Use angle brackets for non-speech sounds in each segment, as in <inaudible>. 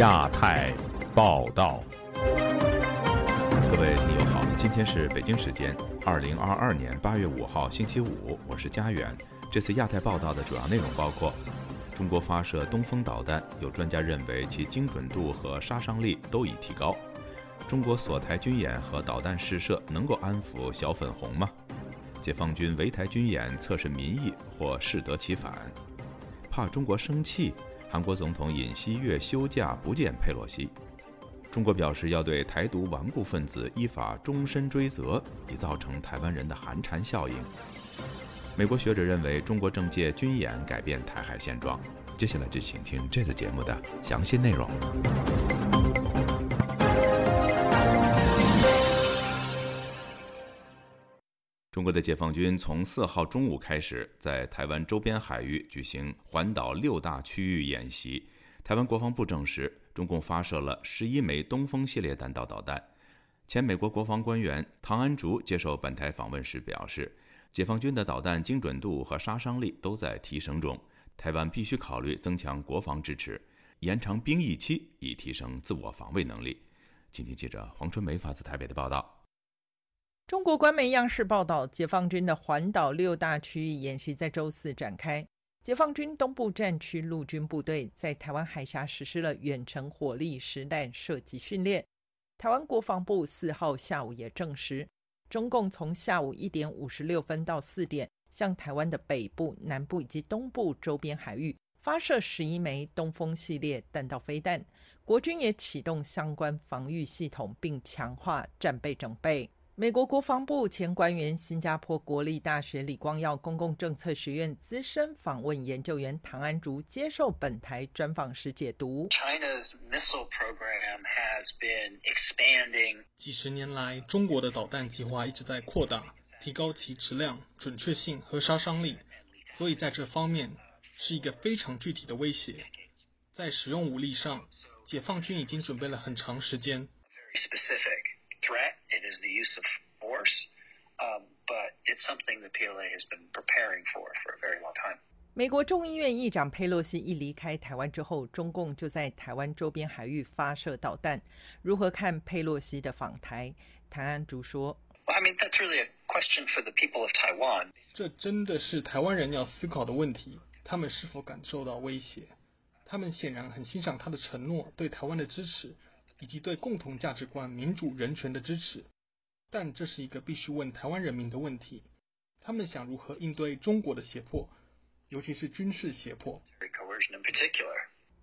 亚太报道，各位听友好，今天是北京时间二零二二年八月五号星期五，我是佳远。这次亚太报道的主要内容包括：中国发射东风导弹，有专家认为其精准度和杀伤力都已提高；中国锁台军演和导弹试射能够安抚小粉红吗？解放军围台军演测试民意或适得其反？怕中国生气？韩国总统尹锡悦休假不见佩洛西，中国表示要对台独顽固分子依法终身追责，已造成台湾人的寒蝉效应。美国学者认为中国政界军演改变台海现状。接下来就请听这次节目的详细内容。中国的解放军从四号中午开始，在台湾周边海域举行环岛六大区域演习。台湾国防部证实，中共发射了十一枚东风系列弹道导弹。前美国国防官员唐安竹接受本台访问时表示，解放军的导弹精准度和杀伤力都在提升中，台湾必须考虑增强国防支持，延长兵役期，以提升自我防卫能力。请听记者黄春梅发自台北的报道。中国官媒央视报道，解放军的环岛六大区域演习在周四展开。解放军东部战区陆军部队在台湾海峡实施了远程火力实弹射击训练。台湾国防部四号下午也证实，中共从下午一点五十六分到四点，向台湾的北部、南部以及东部周边海域发射十一枚东风系列弹道飞弹。国军也启动相关防御系统，并强化战备整备。美国国防部前官员、新加坡国立大学李光耀公共政策学院资深访问研究员唐安竹接受本台专访时解读：China's missile program has been expanding。几十年来，中国的导弹计划一直在扩大，提高其质量、准确性和杀伤力，所以在这方面是一个非常具体的威胁。在使用武力上，解放军已经准备了很长时间。threat. It is the use of force, um, but it's something the PLA has been preparing for for a very long time. 美国众议院议长佩洛西一离开台湾之后，中共就在台湾周边海域发射导弹。如何看佩洛西的访台？谭安竹说：“I mean, that's really a question for the people of Taiwan. 这真的是台湾人要思考的问题。他们是否感受到威胁？他们显然很欣赏他的承诺，对台湾的支持。”以及对共同价值观、民主、人权的支持，但这是一个必须问台湾人民的问题：他们想如何应对中国的胁迫，尤其是军事胁迫。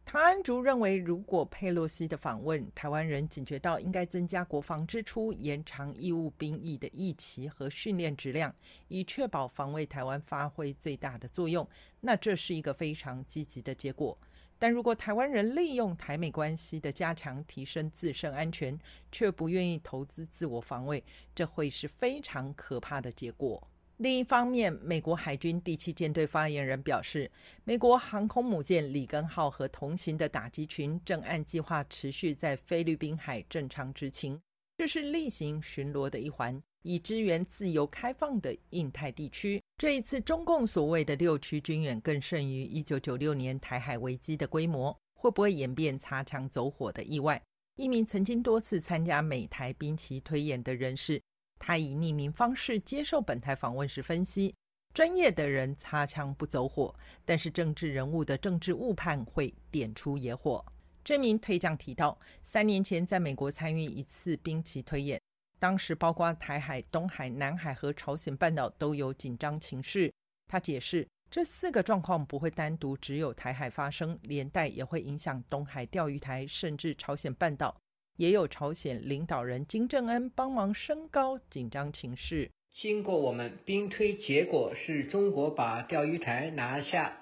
唐安竹认为，如果佩洛西的访问，台湾人警觉到应该增加国防支出、延长义务兵役的役期和训练质量，以确保防卫台湾发挥最大的作用，那这是一个非常积极的结果。但如果台湾人利用台美关系的加强提升自身安全，却不愿意投资自我防卫，这会是非常可怕的结果。另一方面，美国海军第七舰队发言人表示，美国航空母舰里根号和同行的打击群正按计划持续在菲律宾海正常执勤，这是例行巡逻的一环。以支援自由开放的印太地区。这一次中共所谓的六区军演，更甚于一九九六年台海危机的规模，会不会演变擦枪走火的意外？一名曾经多次参加美台兵棋推演的人士，他以匿名方式接受本台访问时分析：专业的人擦枪不走火，但是政治人物的政治误判会点出野火。这名推将提到，三年前在美国参与一次兵棋推演。当时，包括台海、东海、南海和朝鲜半岛都有紧张情势。他解释，这四个状况不会单独只有台海发生，连带也会影响东海钓鱼台，甚至朝鲜半岛。也有朝鲜领导人金正恩帮忙升高紧张情势。经过我们兵推，结果是中国把钓鱼台拿下，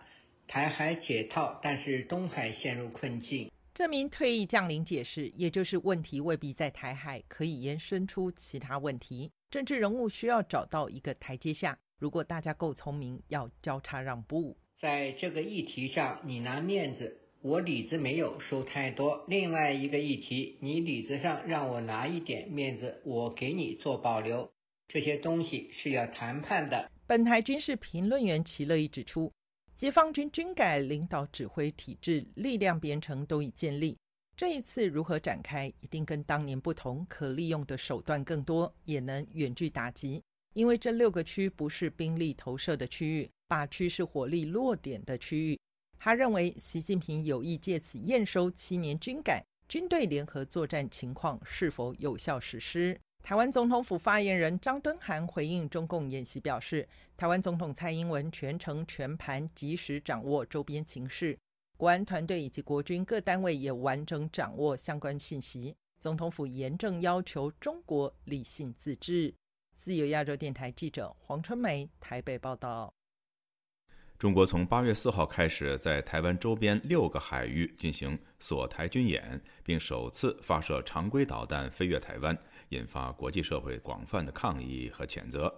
台海解套，但是东海陷入困境。这名退役将领解释，也就是问题未必在台海，可以延伸出其他问题。政治人物需要找到一个台阶下。如果大家够聪明，要交叉让步。在这个议题上，你拿面子，我里子没有收太多。另外一个议题，你里子上让我拿一点面子，我给你做保留。这些东西是要谈判的。本台军事评论员齐乐意指出。解放军军改领导指挥体制、力量编程都已建立，这一次如何展开，一定跟当年不同，可利用的手段更多，也能远距打击。因为这六个区不是兵力投射的区域，八区是火力落点的区域。他认为，习近平有意借此验收七年军改、军队联合作战情况是否有效实施。台湾总统府发言人张敦涵回应中共演习表示，台湾总统蔡英文全程全盘及时掌握周边情势。国安团队以及国军各单位也完整掌握相关信息。总统府严正要求中国理性自治。自由亚洲电台记者黄春梅台北报道。中国从八月四号开始，在台湾周边六个海域进行锁台军演，并首次发射常规导弹飞越台湾，引发国际社会广泛的抗议和谴责。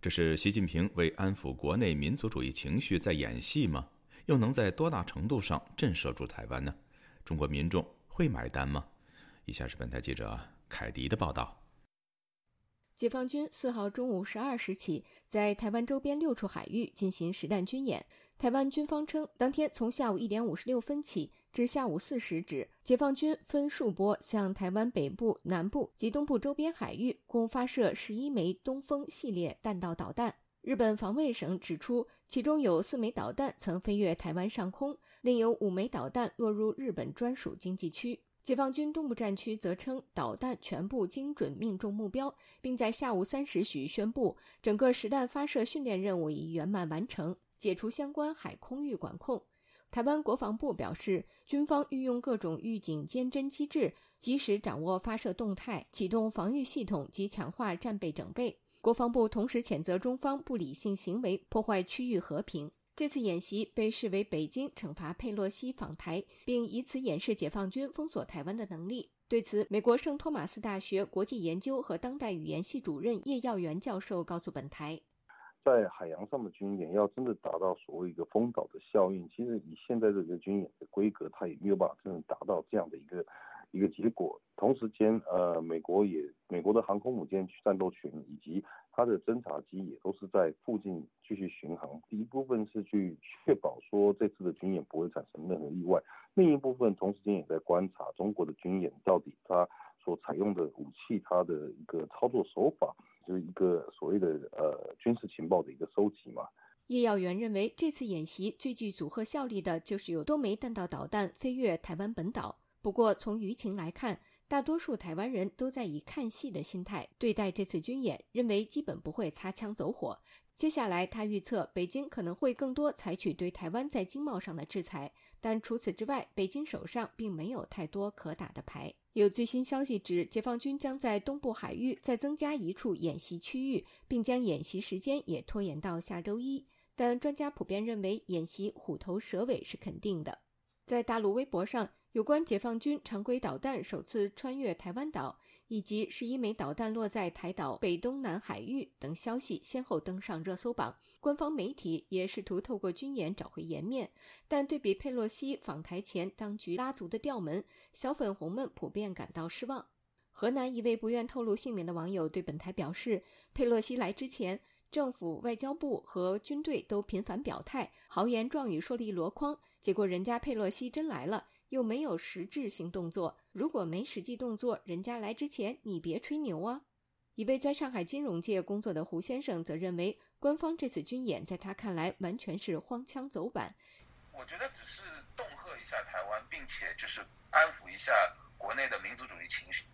这是习近平为安抚国内民族主义情绪在演戏吗？又能在多大程度上震慑住台湾呢？中国民众会买单吗？以下是本台记者凯迪的报道。解放军四号中午十二时起，在台湾周边六处海域进行实弹军演。台湾军方称，当天从下午一点五十六分起至下午四时止，解放军分数波向台湾北部、南部及东部周边海域共发射十一枚东风系列弹道导弹。日本防卫省指出，其中有四枚导弹曾飞越台湾上空，另有五枚导弹落入日本专属经济区。解放军东部战区则称，导弹全部精准命中目标，并在下午三时许宣布，整个实弹发射训练任务已圆满完成，解除相关海空域管控。台湾国防部表示，军方运用各种预警监侦机制，及时掌握发射动态，启动防御系统及强化战备整备。国防部同时谴责中方不理性行为，破坏区域和平。这次演习被视为北京惩罚佩洛西访台，并以此演示解放军封锁台湾的能力。对此，美国圣托马斯大学国际研究和当代语言系主任叶耀元教授告诉本台，在海洋上的军演要真的达到所谓一个封岛的效应，其实以现在这个军演的规格，它也没有办法真正达到这样的一个。一个结果，同时间，呃，美国也，美国的航空母舰战斗群以及它的侦察机也都是在附近继续巡航。第一部分是去确保说这次的军演不会产生任何意外，另一部分同时间也在观察中国的军演到底它所采用的武器，它的一个操作手法，就是一个所谓的呃军事情报的一个收集嘛。叶耀元认为，这次演习最具组合效力的就是有多枚弹道导弹飞越台湾本岛。不过，从舆情来看，大多数台湾人都在以看戏的心态对待这次军演，认为基本不会擦枪走火。接下来，他预测北京可能会更多采取对台湾在经贸上的制裁，但除此之外，北京手上并没有太多可打的牌。有最新消息指，解放军将在东部海域再增加一处演习区域，并将演习时间也拖延到下周一。但专家普遍认为，演习虎头蛇尾是肯定的。在大陆微博上。有关解放军常规导弹首次穿越台湾岛，以及十一枚导弹落在台岛北东南海域等消息先后登上热搜榜。官方媒体也试图透过军演找回颜面，但对比佩洛西访台前当局拉足的调门，小粉红们普遍感到失望。河南一位不愿透露姓名的网友对本台表示：“佩洛西来之前，政府、外交部和军队都频繁表态，豪言壮语说了一箩筐，结果人家佩洛西真来了。”又没有实质性动作，如果没实际动作，人家来之前你别吹牛啊！一位在上海金融界工作的胡先生则认为，官方这次军演在他看来完全是荒腔走板。我觉得只是恫吓一下台湾，并且就是安抚一下国内的民族主义情绪。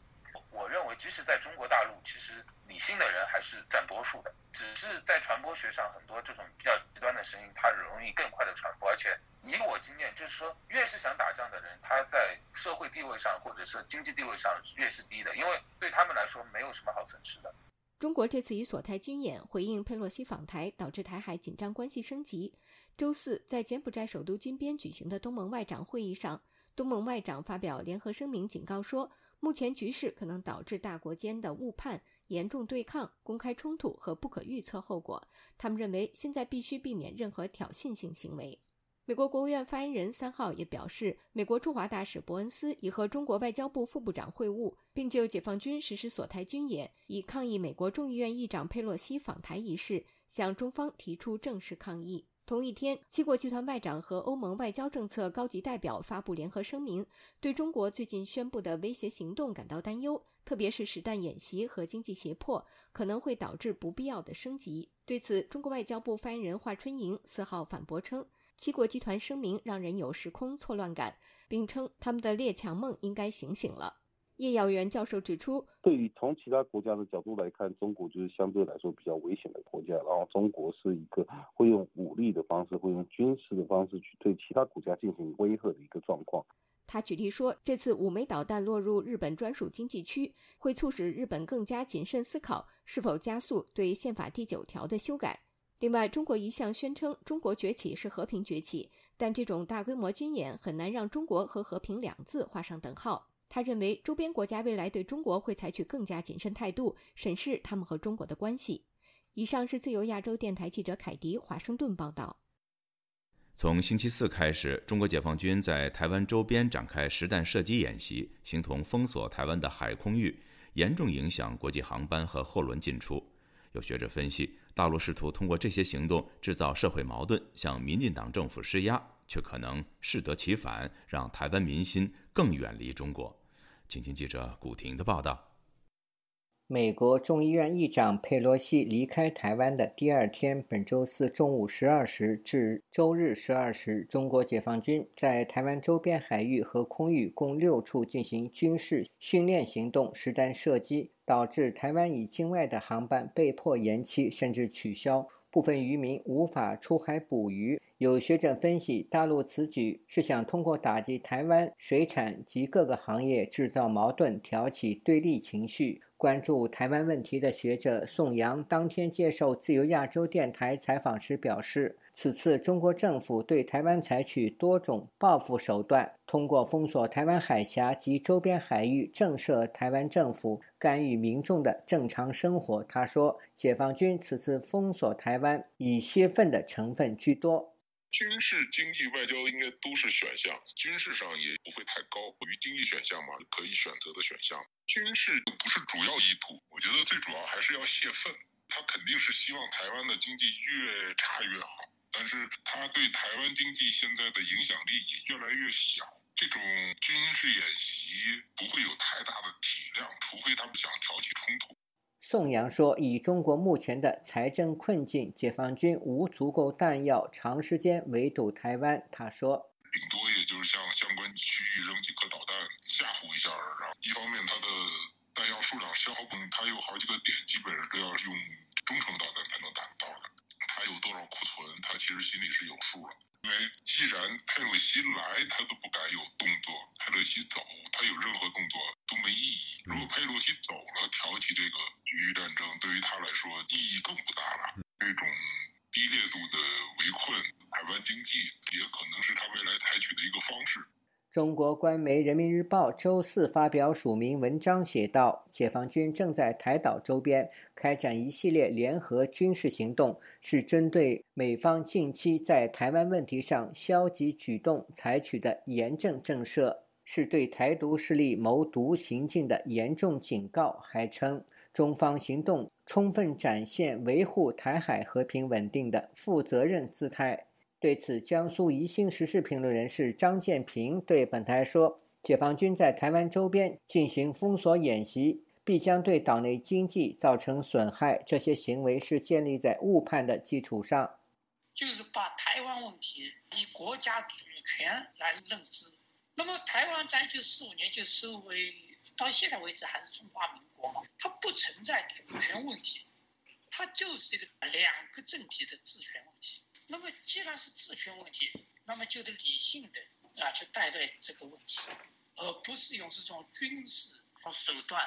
我认为，即使在中国大陆，其实理性的人还是占多数的，只是在传播学上，很多这种比较极端的声音，它容易更快的传播。而且，以我经验，就是说，越是想打仗的人，他在社会地位上或者是经济地位上越是低的，因为对他们来说，没有什么好损失的。中国这次以锁台军演回应佩洛西访台，导致台海紧张关系升级。周四，在柬埔寨首都金边举行的东盟外长会议上，东盟外长发表联合声明，警告说。目前局势可能导致大国间的误判、严重对抗、公开冲突和不可预测后果。他们认为现在必须避免任何挑衅性行为。美国国务院发言人三号也表示，美国驻华大使伯恩斯已和中国外交部副部长会晤，并就解放军实施锁台军演，以抗议美国众议院议长佩洛西访台一事，向中方提出正式抗议。同一天，七国集团外长和欧盟外交政策高级代表发布联合声明，对中国最近宣布的威胁行动感到担忧，特别是实弹演习和经济胁迫可能会导致不必要的升级。对此，中国外交部发言人华春莹四号反驳称，七国集团声明让人有时空错乱感，并称他们的列强梦应该醒醒了。叶耀元教授指出，对于从其他国家的角度来看，中国就是相对来说比较危险的国家。然后，中国是一个会用武力的方式，会用军事的方式去对其他国家进行威吓的一个状况。他举例说，这次五枚导弹落入日本专属经济区，会促使日本更加谨慎思考是否加速对宪法第九条的修改。另外，中国一向宣称中国崛起是和平崛起，但这种大规模军演很难让中国和和平两字画上等号。他认为，周边国家未来对中国会采取更加谨慎态度，审视他们和中国的关系。以上是自由亚洲电台记者凯迪华盛顿报道。从星期四开始，中国解放军在台湾周边展开实弹射击演习，形同封锁台湾的海空域，严重影响国际航班和货轮进出。有学者分析，大陆试图通过这些行动制造社会矛盾，向民进党政府施压，却可能适得其反，让台湾民心更远离中国。请听记者古婷的报道。美国众议院议长佩洛西离开台湾的第二天，本周四中午十二时至周日十二时，中国解放军在台湾周边海域和空域共六处进行军事训练行动，实弹射击，导致台湾以境外的航班被迫延期甚至取消。部分渔民无法出海捕鱼。有学者分析，大陆此举是想通过打击台湾水产及各个行业制造矛盾，挑起对立情绪。关注台湾问题的学者宋阳当天接受自由亚洲电台采访时表示，此次中国政府对台湾采取多种报复手段，通过封锁台湾海峡及周边海域，震慑台湾政府，干预民众的正常生活。他说，解放军此次封锁台湾，以泄愤的成分居多。军事、经济、外交应该都是选项，军事上也不会太高，于经济选项嘛，可以选择的选项。军事不是主要意图，我觉得最主要还是要泄愤。他肯定是希望台湾的经济越差越好，但是他对台湾经济现在的影响力也越来越小。这种军事演习不会有太大的体量，除非他们想挑起冲突。宋阳说：“以中国目前的财政困境，解放军无足够弹药长时间围堵台湾。”他说：“顶多也就是向相关区域扔几颗导弹吓唬一下，然后一方面它的弹药数量消耗，它有好几个点，基本上都要用中程导弹才能打得到的。它有多少库存，他其实心里是有数了。因为既然佩洛西来，他都不敢有动作；佩洛西走，他有任何动作都没意义。如果佩洛西走了，挑起这个。”区域战争对于他来说意义更不大了。这种低烈度的围困台湾经济，也可能是他未来采取的一个方式。中国官媒《人民日报》周四发表署名文章写道：“解放军正在台岛周边开展一系列联合军事行动，是针对美方近期在台湾问题上消极举动采取的严正震慑，是对台独势力谋独行径的严重警告。”还称。中方行动充分展现维护台海和平稳定的负责任姿态。对此，江苏宜兴时事评论人士张建平对本台说：“解放军在台湾周边进行封锁演习，必将对岛内经济造成损害。这些行为是建立在误判的基础上，就是把台湾问题以国家主权来认知。那么，台湾在一九四五年就收为。”到现在为止还是中华民国嘛，它不存在主权问题，它就是一个两个政体的治权问题。那么既然是治权问题，那么就得理性的啊去带待这个问题，而不是用这种军事手段。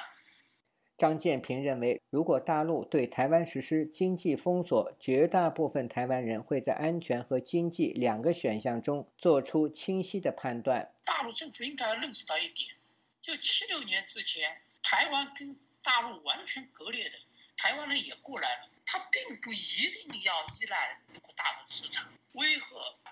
张建平认为，如果大陆对台湾实施经济封锁，绝大部分台湾人会在安全和经济两个选项中做出清晰的判断。大陆政府应该认识到一点。就七六年之前，台湾跟大陆完全割裂的，台湾人也过来了，他并不一定要依赖中国大陆市场，威吓、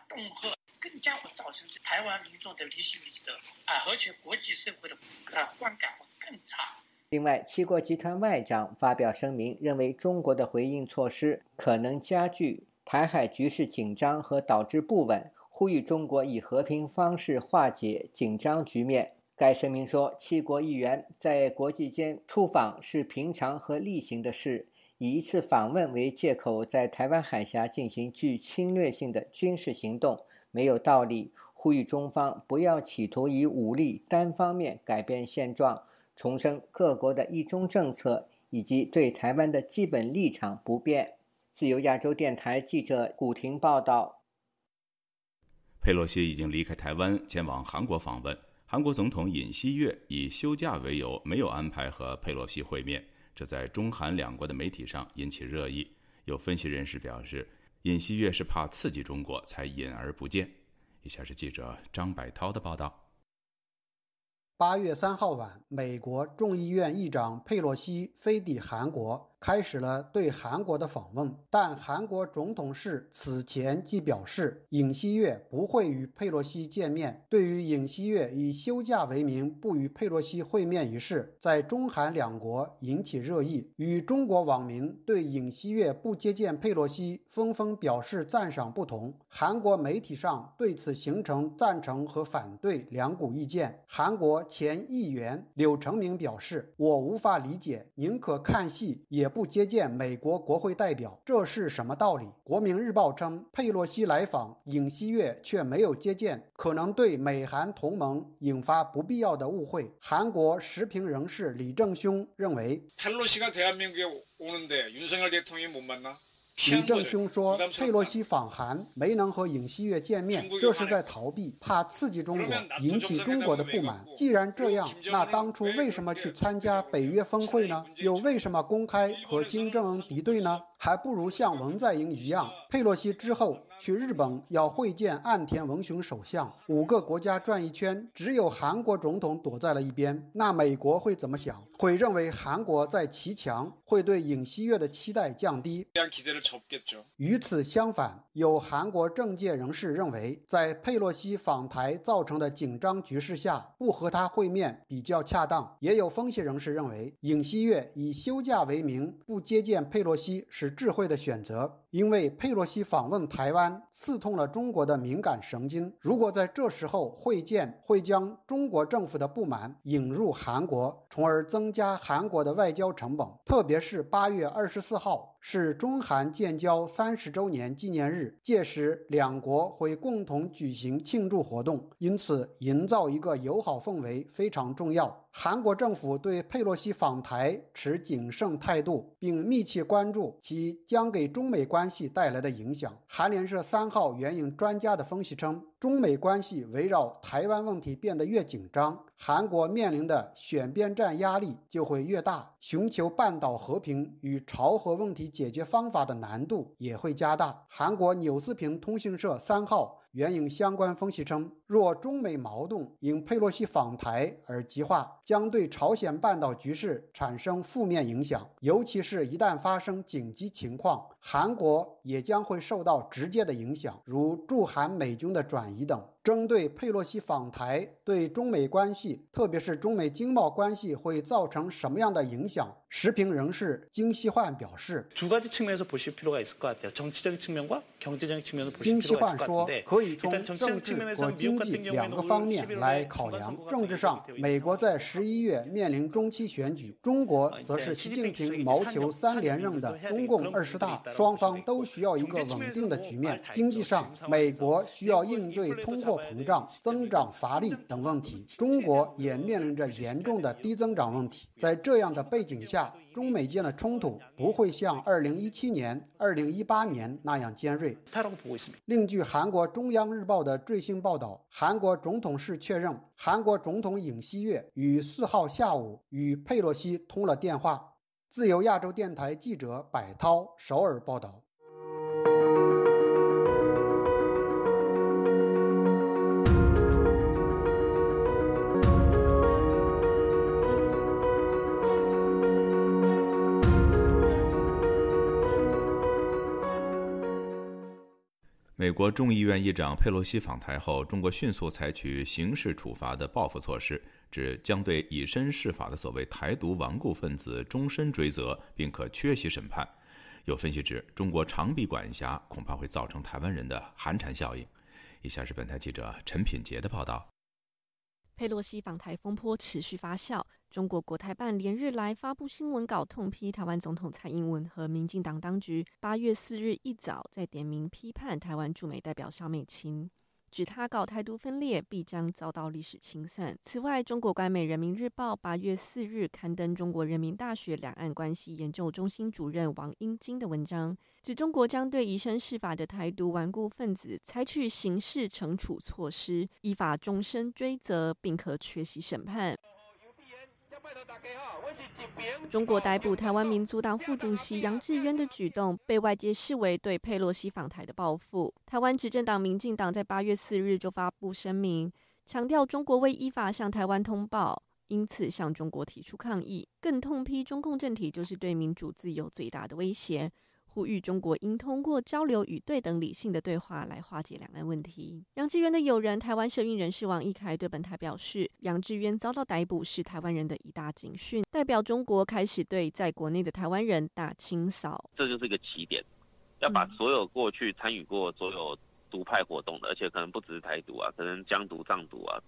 恫吓，更加会造成台湾民众的离心离德啊，而且国际社会的呃观感会更差。另外，七国集团外长发表声明，认为中国的回应措施可能加剧。台海局势紧张和导致不稳，呼吁中国以和平方式化解紧张局面。该声明说，七国议员在国际间出访是平常和例行的事，以一次访问为借口，在台湾海峡进行具侵略性的军事行动没有道理。呼吁中方不要企图以武力单方面改变现状，重申各国的一中政策以及对台湾的基本立场不变。自由亚洲电台记者古婷报道。佩洛西已经离开台湾，前往韩国访问。韩国总统尹锡悦以休假为由，没有安排和佩洛西会面，这在中韩两国的媒体上引起热议。有分析人士表示，尹锡悦是怕刺激中国才隐而不见。以下是记者张百涛的报道。八月三号晚，美国众议院议长佩洛西飞抵韩国。开始了对韩国的访问，但韩国总统室此前即表示，尹锡悦不会与佩洛西见面。对于尹锡悦以休假为名不与佩洛西会面一事，在中韩两国引起热议。与中国网民对尹锡悦不接见佩洛西纷纷表示赞赏不同，韩国媒体上对此形成赞成和反对两股意见。韩国前议员柳成明表示：“我无法理解，宁可看戏也。”不接见美国国会代表，这是什么道理？国民日报称，佩洛西来访，尹锡悦却没有接见，可能对美韩同盟引发不必要的误会。韩国时评人士李正兄认为，佩洛西가대한민국에오는데윤석열대통령이못만 나。 李正兄说，佩洛西访韩没能和尹锡悦见面，这是在逃避，怕刺激中国，引起中国的不满。既然这样，那当初为什么去参加北约峰会呢？又为什么公开和金正恩敌对呢？还不如像文在寅一样，佩洛西之后去日本要会见岸田文雄首相，五个国家转一圈，只有韩国总统躲在了一边。那美国会怎么想？会认为韩国在骑墙，会对尹锡悦的期待降低。与此相反，有韩国政界人士认为，在佩洛西访台造成的紧张局势下，不和他会面比较恰当。也有分析人士认为，尹锡悦以休假为名不接见佩洛西是。智慧的选择，因为佩洛西访问台湾刺痛了中国的敏感神经。如果在这时候会见，会将中国政府的不满引入韩国，从而增加韩国的外交成本。特别是八月二十四号。是中韩建交三十周年纪念日，届时两国会共同举行庆祝活动，因此营造一个友好氛围非常重要。韩国政府对佩洛西访台持谨慎态度，并密切关注其将给中美关系带来的影响。韩联社三号援引专家的分析称。中美关系围绕台湾问题变得越紧张，韩国面临的选边站压力就会越大，寻求半岛和平与朝核问题解决方法的难度也会加大。韩国纽斯平通讯社三号。援引相关分析称，若中美矛盾因佩洛西访台而激化，将对朝鲜半岛局势产生负面影响。尤其是一旦发生紧急情况，韩国也将会受到直接的影响，如驻韩美军的转移等。针对佩洛西访台对中美关系，特别是中美经贸关系会造成什么样的影响？时评人士金希焕表示：“金希焕说，可以从政治和经济两个方面来考量。政治上，美国在十一月面临中期选举，中国则是习近平谋求三连任的中共二十大，双方都需要一个稳定的局面。经济上，美国需要应对通货。”膨胀、增长乏力等问题，中国也面临着严重的低增长问题。在这样的背景下，中美间的冲突不会像2017年、2018年那样尖锐。另据韩国中央日报的最新报道，韩国总统室确认，韩国总统尹锡悦于4号下午与佩洛西通了电话。自由亚洲电台记者柏涛首尔报道。美国众议院议长佩洛西访台后，中国迅速采取刑事处罚的报复措施，指将对以身试法的所谓台独顽固分子终身追责，并可缺席审判。有分析指，中国长臂管辖恐怕会造成台湾人的寒蝉效应。以下是本台记者陈品杰的报道。佩洛西访台风波持续发酵，中国国台办连日来发布新闻稿，痛批台湾总统蔡英文和民进党当局。八月四日一早，在点名批判台湾驻美代表肖美琴。指他搞台独分裂，必将遭到历史清算。此外，中国官媒《人民日报》八月四日刊登中国人民大学两岸关系研究中心主任王英金的文章，指中国将对以身试法的台独顽固分子采取刑事惩处措施，依法终身追责，并可缺席审判。中国逮捕台湾民族党副主席杨志渊的举动，被外界视为对佩洛西访台的报复。台湾执政党民进党在八月四日就发布声明，强调中国未依法向台湾通报，因此向中国提出抗议，更痛批中共政体就是对民主自由最大的威胁。呼吁中国应通过交流与对等理性的对话来化解两岸问题。杨志渊的友人、台湾社运人士王义凯对本台表示，杨志渊遭到逮捕是台湾人的一大警讯，代表中国开始对在国内的台湾人大清扫。这就是一个起点，要把所有过去参与过所有独派活动的，而且可能不只是台独啊，可能疆独、藏独啊，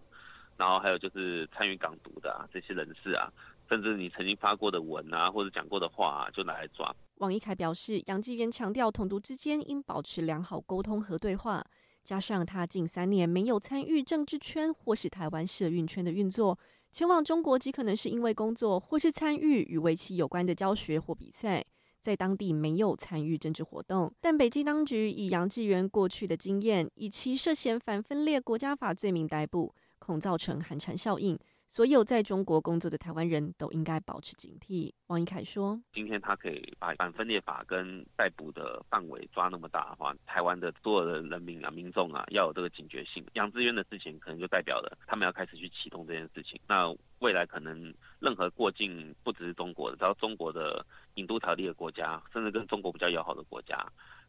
然后还有就是参与港独的啊这些人士啊。甚至你曾经发过的文啊，或者讲过的话啊，就拿来抓。王一凯表示，杨继元强调，统独之间应保持良好沟通和对话。加上他近三年没有参与政治圈或是台湾社运圈的运作，前往中国极可能是因为工作或是参与与围棋有关的教学或比赛，在当地没有参与政治活动。但北京当局以杨继元过去的经验，以其涉嫌反分裂国家法罪名逮捕，恐造成寒蝉效应。所有在中国工作的台湾人都应该保持警惕。王一凯说：“今天他可以把反分裂法跟逮捕的范围抓那么大的话，台湾的所有的人民啊、民众啊，要有这个警觉性。杨志渊的事情可能就代表了他们要开始去启动这件事情。那未来可能任何过境不只是中国的，只要中国的引渡条例的国家，甚至跟中国比较友好的国家。”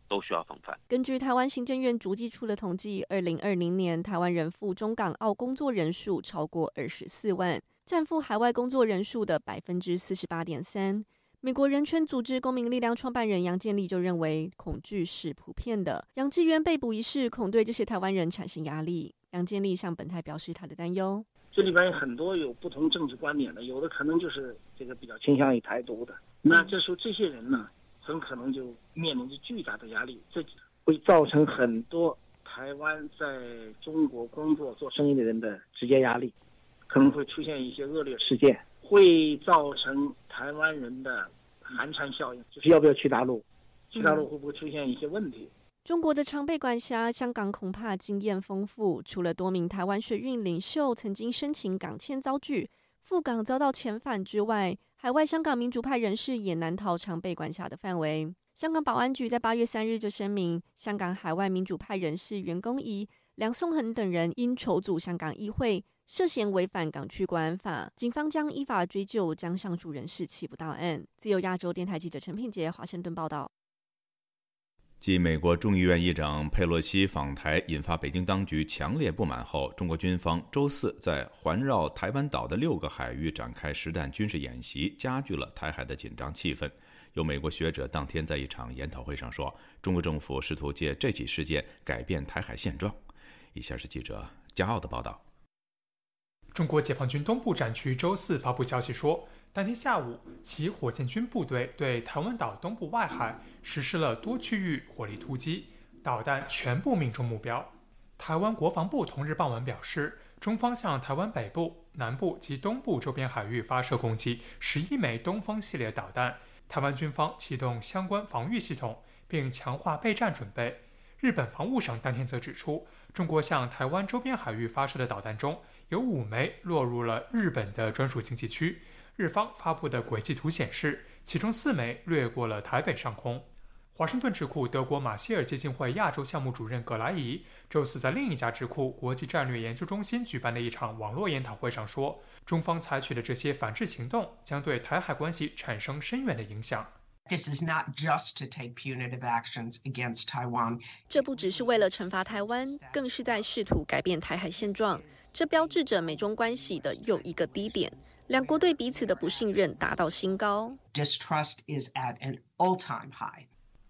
都需要防范。根据台湾行政院足迹处的统计，二零二零年台湾人赴中港澳工作人数超过二十四万，占赴海外工作人数的百分之四十八点三。美国人权组织公民力量创办人杨建立就认为，恐惧是普遍的。杨志渊被捕一事，恐对这些台湾人产生压力。杨建立向本台表示他的担忧：这里边有很多有不同政治观点的，有的可能就是这个比较倾向于台独的。那这时候这些人呢？很可能就面临着巨大的压力，这会造成很多台湾在中国工作做生意的人的直接压力，可能会出现一些恶劣事件，会造成台湾人的寒蝉效应，就是要不要去大陆，去大陆会不会出现一些问题？中国的常备管辖，香港恐怕经验丰富。除了多名台湾水运领袖曾经申请港签遭拒，赴港遭到遣返之外，海外香港民主派人士也难逃常被管辖的范围。香港保安局在八月三日就声明，香港海外民主派人士袁公仪、梁颂恒等人因筹组香港议会，涉嫌违反港区国安法，警方将依法追究，将上述人士起不到案。自由亚洲电台记者陈品杰华盛顿报道。继美国众议院议长佩洛西访台引发北京当局强烈不满后，中国军方周四在环绕台湾岛的六个海域展开实弹军事演习，加剧了台海的紧张气氛。有美国学者当天在一场研讨会上说，中国政府试图借这起事件改变台海现状。以下是记者骄傲的报道：中国解放军东部战区周四发布消息说。当天下午，其火箭军部队对台湾岛东部外海实施了多区域火力突击，导弹全部命中目标。台湾国防部同日傍晚表示，中方向台湾北部、南部及东部周边海域发射共计十一枚东风系列导弹，台湾军方启动相关防御系统，并强化备战准备。日本防务省当天则指出，中国向台湾周边海域发射的导弹中有五枚落入了日本的专属经济区。日方发布的轨迹图显示，其中四枚掠过了台北上空。华盛顿智库德国马歇尔基金会亚洲项目主任葛莱伊周四在另一家智库国际战略研究中心举办的一场网络研讨会上说，中方采取的这些反制行动将对台海关系产生深远的影响。This is not just to take punitive actions against Taiwan。这不只是为了惩罚台湾，更是在试图改变台海现状。这标志着美中关系的又一个低点，两国对彼此的不信任达到新高。Distrust is at an all-time high。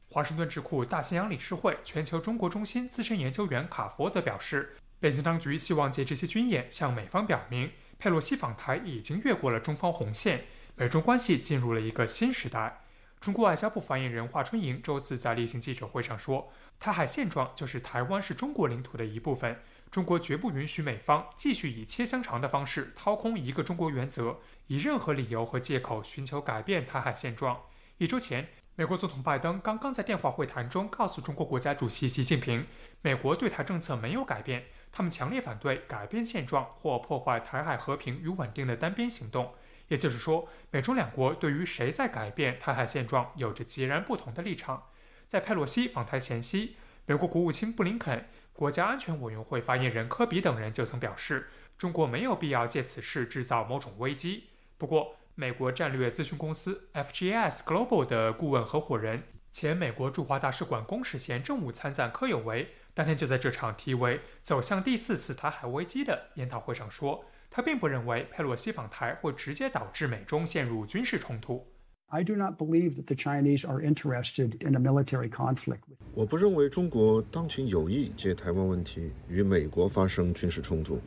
华盛顿智库大西洋理事会全球中国中心资深研究员卡佛则表示，北京当局希望借这些军演向美方表明，佩洛西访台已经越过了中方红线，美中关系进入了一个新时代。中国外交部发言人华春莹周四在例行记者会上说：“台海现状就是台湾是中国领土的一部分，中国绝不允许美方继续以切香肠的方式掏空一个中国原则，以任何理由和借口寻求改变台海现状。”一周前。美国总统拜登刚刚在电话会谈中告诉中国国家主席习近平，美国对台政策没有改变，他们强烈反对改变现状或破坏台海和平与稳定的单边行动。也就是说，美中两国对于谁在改变台海现状有着截然不同的立场。在佩洛西访台前夕，美国国务卿布林肯、国家安全委员会发言人科比等人就曾表示，中国没有必要借此事制造某种危机。不过，美国战略咨询公司 FGS Global 的顾问合伙人、前美国驻华大使馆公使衔政务参赞柯有为，当天就在这场题为“走向第四次台海危机”的研讨会上说，他并不认为佩洛西访台会直接导致美中陷入军事冲突。I do not believe that the Chinese are interested in a military conflict. 我不认为中国当前有意借台湾问题与美国发生军事冲突。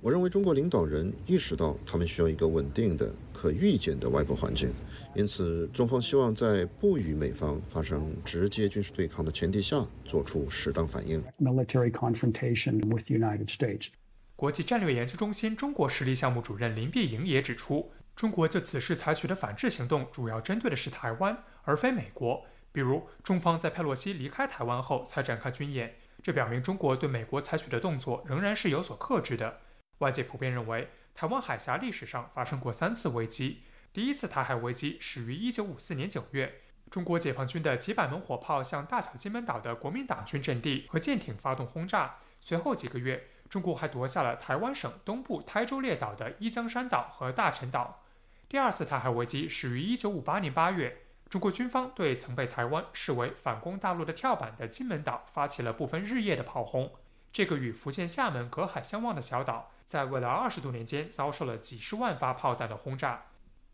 我认为中国领导人意识到他们需要一个稳定的。可预见的外部环境，因此中方希望在不与美方发生直接军事对抗的前提下，做出适当反应。Military confrontation with the United States。国际战略研究中心中国实力项目主任林碧莹也指出，中国就此事采取的反制行动，主要针对的是台湾，而非美国。比如，中方在佩洛西离开台湾后才展开军演，这表明中国对美国采取的动作仍然是有所克制的。外界普遍认为。台湾海峡历史上发生过三次危机。第一次台海危机始于1954年9月，中国解放军的几百门火炮向大小金门岛的国民党军阵地和舰艇发动轰炸。随后几个月，中国还夺下了台湾省东部台州列岛的一江山岛和大陈岛。第二次台海危机始于1958年8月，中国军方对曾被台湾视为反攻大陆的跳板的金门岛发起了不分日夜的炮轰。这个与福建厦门隔海相望的小岛。在未来二十多年间，遭受了几十万发炮弹的轰炸。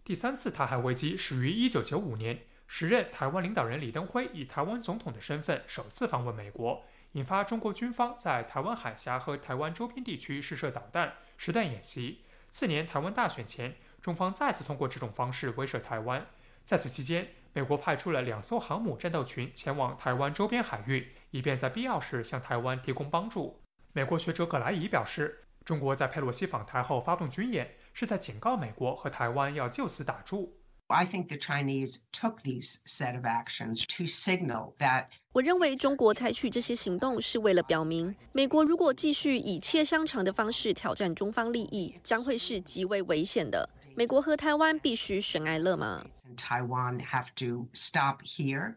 第三次台海危机始于1995年，时任台湾领导人李登辉以台湾总统的身份首次访问美国，引发中国军方在台湾海峡和台湾周边地区试射导弹、实弹演习。次年台湾大选前，中方再次通过这种方式威慑台湾。在此期间，美国派出了两艘航母战斗群前往台湾周边海域，以便在必要时向台湾提供帮助。美国学者葛莱仪表示。中国在佩洛西访台后发动军演，是在警告美国和台湾要就此打住。I think the Chinese took these set of actions to signal that. 我认为中国采取这些行动是为了表明，美国如果继续以切香肠的方式挑战中方利益，将会是极为危险的。美国和台湾必须悬崖勒马。Taiwan have to stop here.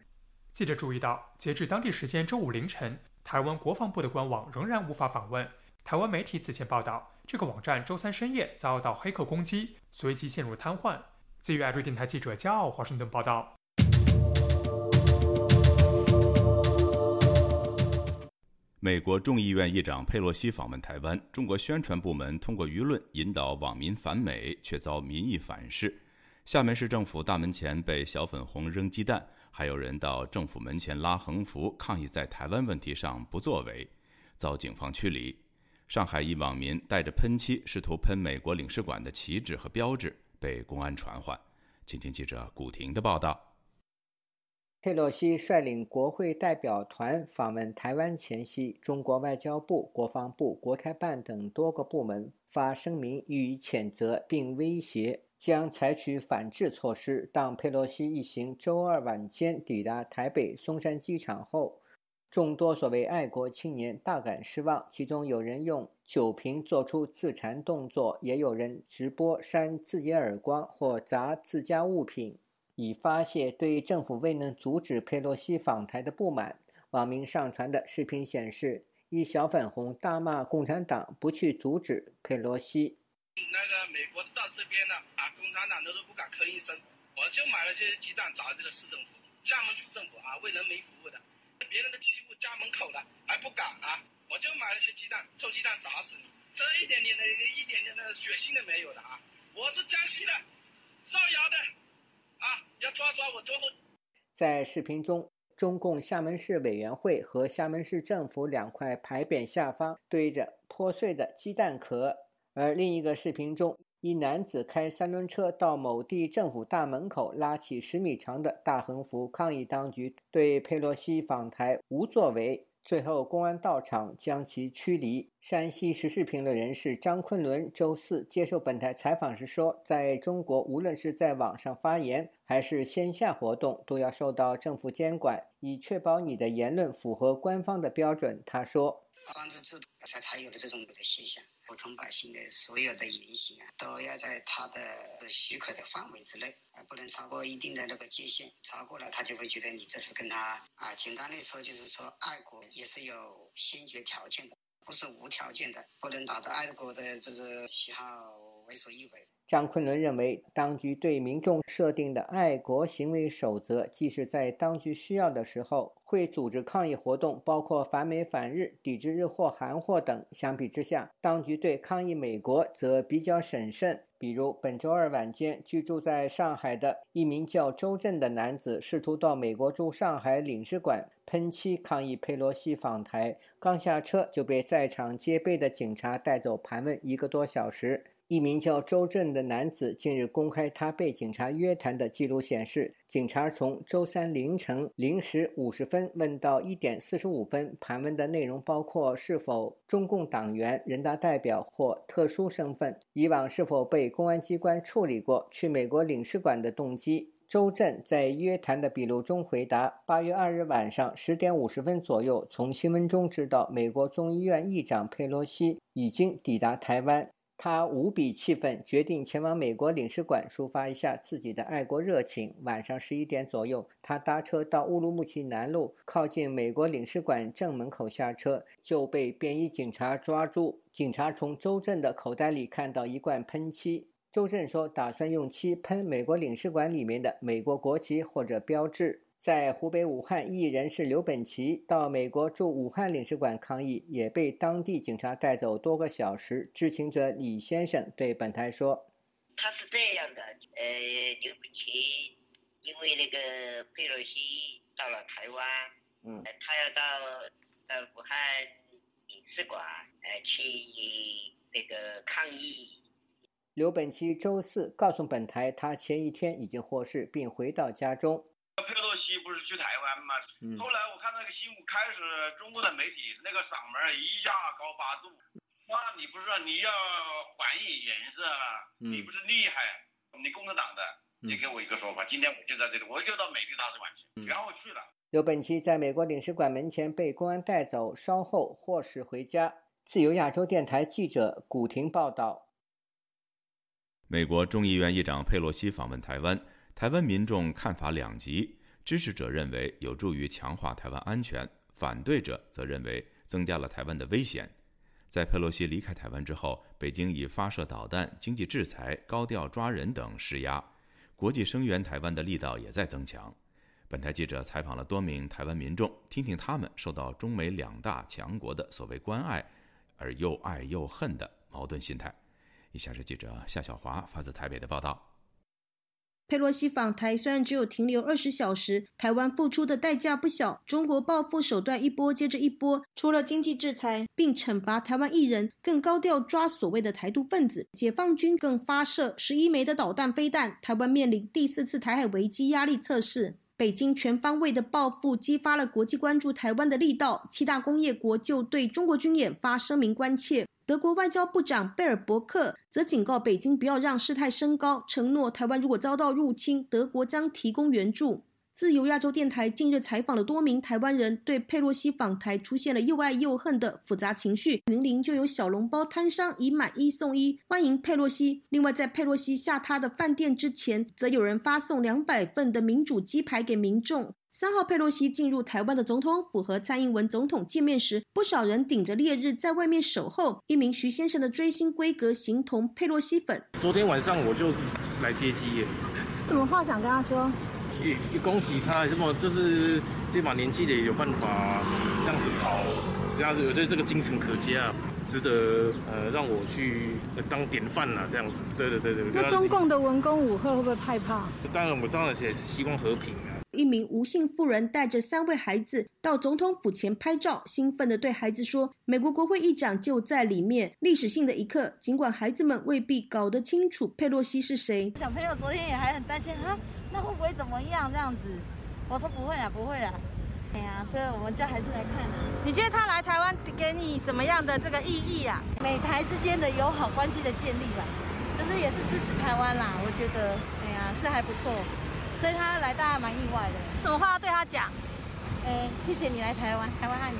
记者注意到，截至当地时间周五凌晨，台湾国防部的官网仍然无法访问。台湾媒体此前报道，这个网站周三深夜遭到黑客攻击，随即陷入瘫痪。自由亚洲电台记者骄傲华盛顿报道。美国众议院议长佩洛西访问台湾，中国宣传部门通过舆论引导网民反美，却遭民意反噬。厦门市政府大门前被小粉红扔鸡蛋，还有人到政府门前拉横幅抗议，在台湾问题上不作为，遭警方驱离。上海一网民带着喷漆，试图喷美国领事馆的旗帜和标志，被公安传唤。请听记者古婷的报道。佩洛西率领国会代表团访问台湾前夕，中国外交部、国防部、国台办等多个部门发声明予以谴责，并威胁将采取反制措施。当佩洛西一行周二晚间抵达台北松山机场后，众多所谓爱国青年大感失望，其中有人用酒瓶做出自残动作，也有人直播扇自己耳光或砸自家物品，以发泄对政府未能阻止佩洛西访台的不满。网民上传的视频显示，一小粉红大骂共产党不去阻止佩洛西。那个美国到这边了啊，共产党的都不敢吭一声，我就买了些鸡蛋砸这个市政府，厦门市政府啊，为人民服务的。别人的欺负家门口了还不敢啊！我就买了些鸡蛋，臭鸡蛋砸死你！这一点点的、一点点的血腥都没有的啊！我是江西的，造谣的啊！要抓抓我最后。在视频中，中共厦门市委员会和厦门市政府两块牌匾下方堆着破碎的鸡蛋壳，而另一个视频中，一男子开三轮车到某地政府大门口，拉起十米长的大横幅抗议当局对佩洛西访台无作为。最后，公安到场将其驱离。山西时事评论人士张昆仑周四接受本台采访时说：“在中国，无论是在网上发言还是线下活动，都要受到政府监管，以确保你的言论符合官方的标准。”他说：“法制度才才有了这种的现象。普通百姓的所有的言行啊，都要在他的许可的范围之内。”啊不能超过一定的那个界限，超过了他就会觉得你这是跟他啊，简单的说就是说爱国也是有先决条件的，不是无条件的，不能打着爱国的这个喜好为所欲为。张昆仑认为，当局对民众设定的爱国行为守则，即使在当局需要的时候会组织抗议活动，包括反美反日、抵制日货韩货等。相比之下，当局对抗议美国则比较审慎。比如本周二晚间，居住在上海的一名叫周震的男子，试图到美国驻上海领事馆喷漆抗议佩洛西访台，刚下车就被在场戒备的警察带走盘问一个多小时。一名叫周震的男子近日公开他被警察约谈的记录显示，警察从周三凌晨零时五十分问到一点四十五分，盘问的内容包括是否中共党员、人大代表或特殊身份，以往是否被公安机关处理过，去美国领事馆的动机。周震在约谈的笔录中回答：八月二日晚上十点五十分左右，从新闻中知道美国众议院议长佩洛西已经抵达台湾。他无比气愤，决定前往美国领事馆抒发一下自己的爱国热情。晚上十一点左右，他搭车到乌鲁木齐南路靠近美国领事馆正门口下车，就被便衣警察抓住。警察从周震的口袋里看到一罐喷漆。周震说，打算用漆喷美国领事馆里面的美国国旗或者标志。在湖北武汉，异议人士刘本奇到美国驻武汉领事馆抗议，也被当地警察带走多个小时。知情者李先生对本台说：“他是这样的，呃，刘本奇因为那个佩洛西到了台湾，嗯，他要到到武汉领事馆，呃，去那个抗议。”刘本奇周四告诉本台，他前一天已经获释，并回到家中。去台湾吗？后来我看那个新闻，开始中国的媒体那个嗓门一下高八度。那你不是说你要还以颜色？你不是厉害？你共产党的，你给我一个说法。今天我就在这里，我就到美帝大使馆去，然后去了。刘本奇在美国领事馆门前被公安带走，稍后获释回家。自由亚洲电台记者古婷报道。美国众议院议长佩洛西访问台湾，台湾民众看法两极。支持者认为有助于强化台湾安全，反对者则认为增加了台湾的危险。在佩洛西离开台湾之后，北京以发射导弹、经济制裁、高调抓人等施压，国际声援台湾的力道也在增强。本台记者采访了多名台湾民众，听听他们受到中美两大强国的所谓关爱而又爱又恨的矛盾心态。以下是记者夏小华发自台北的报道。佩洛西访台虽然只有停留二十小时，台湾付出的代价不小。中国报复手段一波接着一波，除了经济制裁并惩罚台湾艺人，更高调抓所谓的台独分子。解放军更发射十一枚的导弹飞弹，台湾面临第四次台海危机压力测试。北京全方位的报复激发了国际关注台湾的力道，七大工业国就对中国军演发声明关切。德国外交部长贝尔伯克则警告北京不要让事态升高，承诺台湾如果遭到入侵，德国将提供援助。自由亚洲电台近日采访了多名台湾人，对佩洛西访台出现了又爱又恨的复杂情绪。云林就有小笼包摊商以买一送一欢迎佩洛西，另外在佩洛西下榻的饭店之前，则有人发送两百份的民主鸡排给民众。三号，佩洛西进入台湾的总统府和蔡英文总统见面时，不少人顶着烈日在外面守候。一名徐先生的追星规格形同佩洛西粉。昨天晚上我就来接机耶。什么话想跟他说？恭喜他，什么就是这把年纪的有办法这样子跑，这样子我觉得这个精神可嘉，值得呃让我去当典范啊，这样子。对对对对。那中共的文攻武赫会不会害怕？当然，我当然也是希望和平啊。一名吴姓妇人带着三位孩子到总统府前拍照，兴奋地对孩子说：“美国国会议长就在里面。”历史性的一刻，尽管孩子们未必搞得清楚佩洛西是谁。小朋友昨天也还很担心啊，那会不会怎么样这样子？我说不会啊，不会啊。哎呀，所以我们就还是来看。你觉得他来台湾给你什么样的这个意义啊？美台之间的友好关系的建立吧，就是也是支持台湾啦。我觉得，哎呀，是还不错。所以他来，大家蛮意外的。什么话要对他讲？哎，谢谢你来台湾，台湾爱你。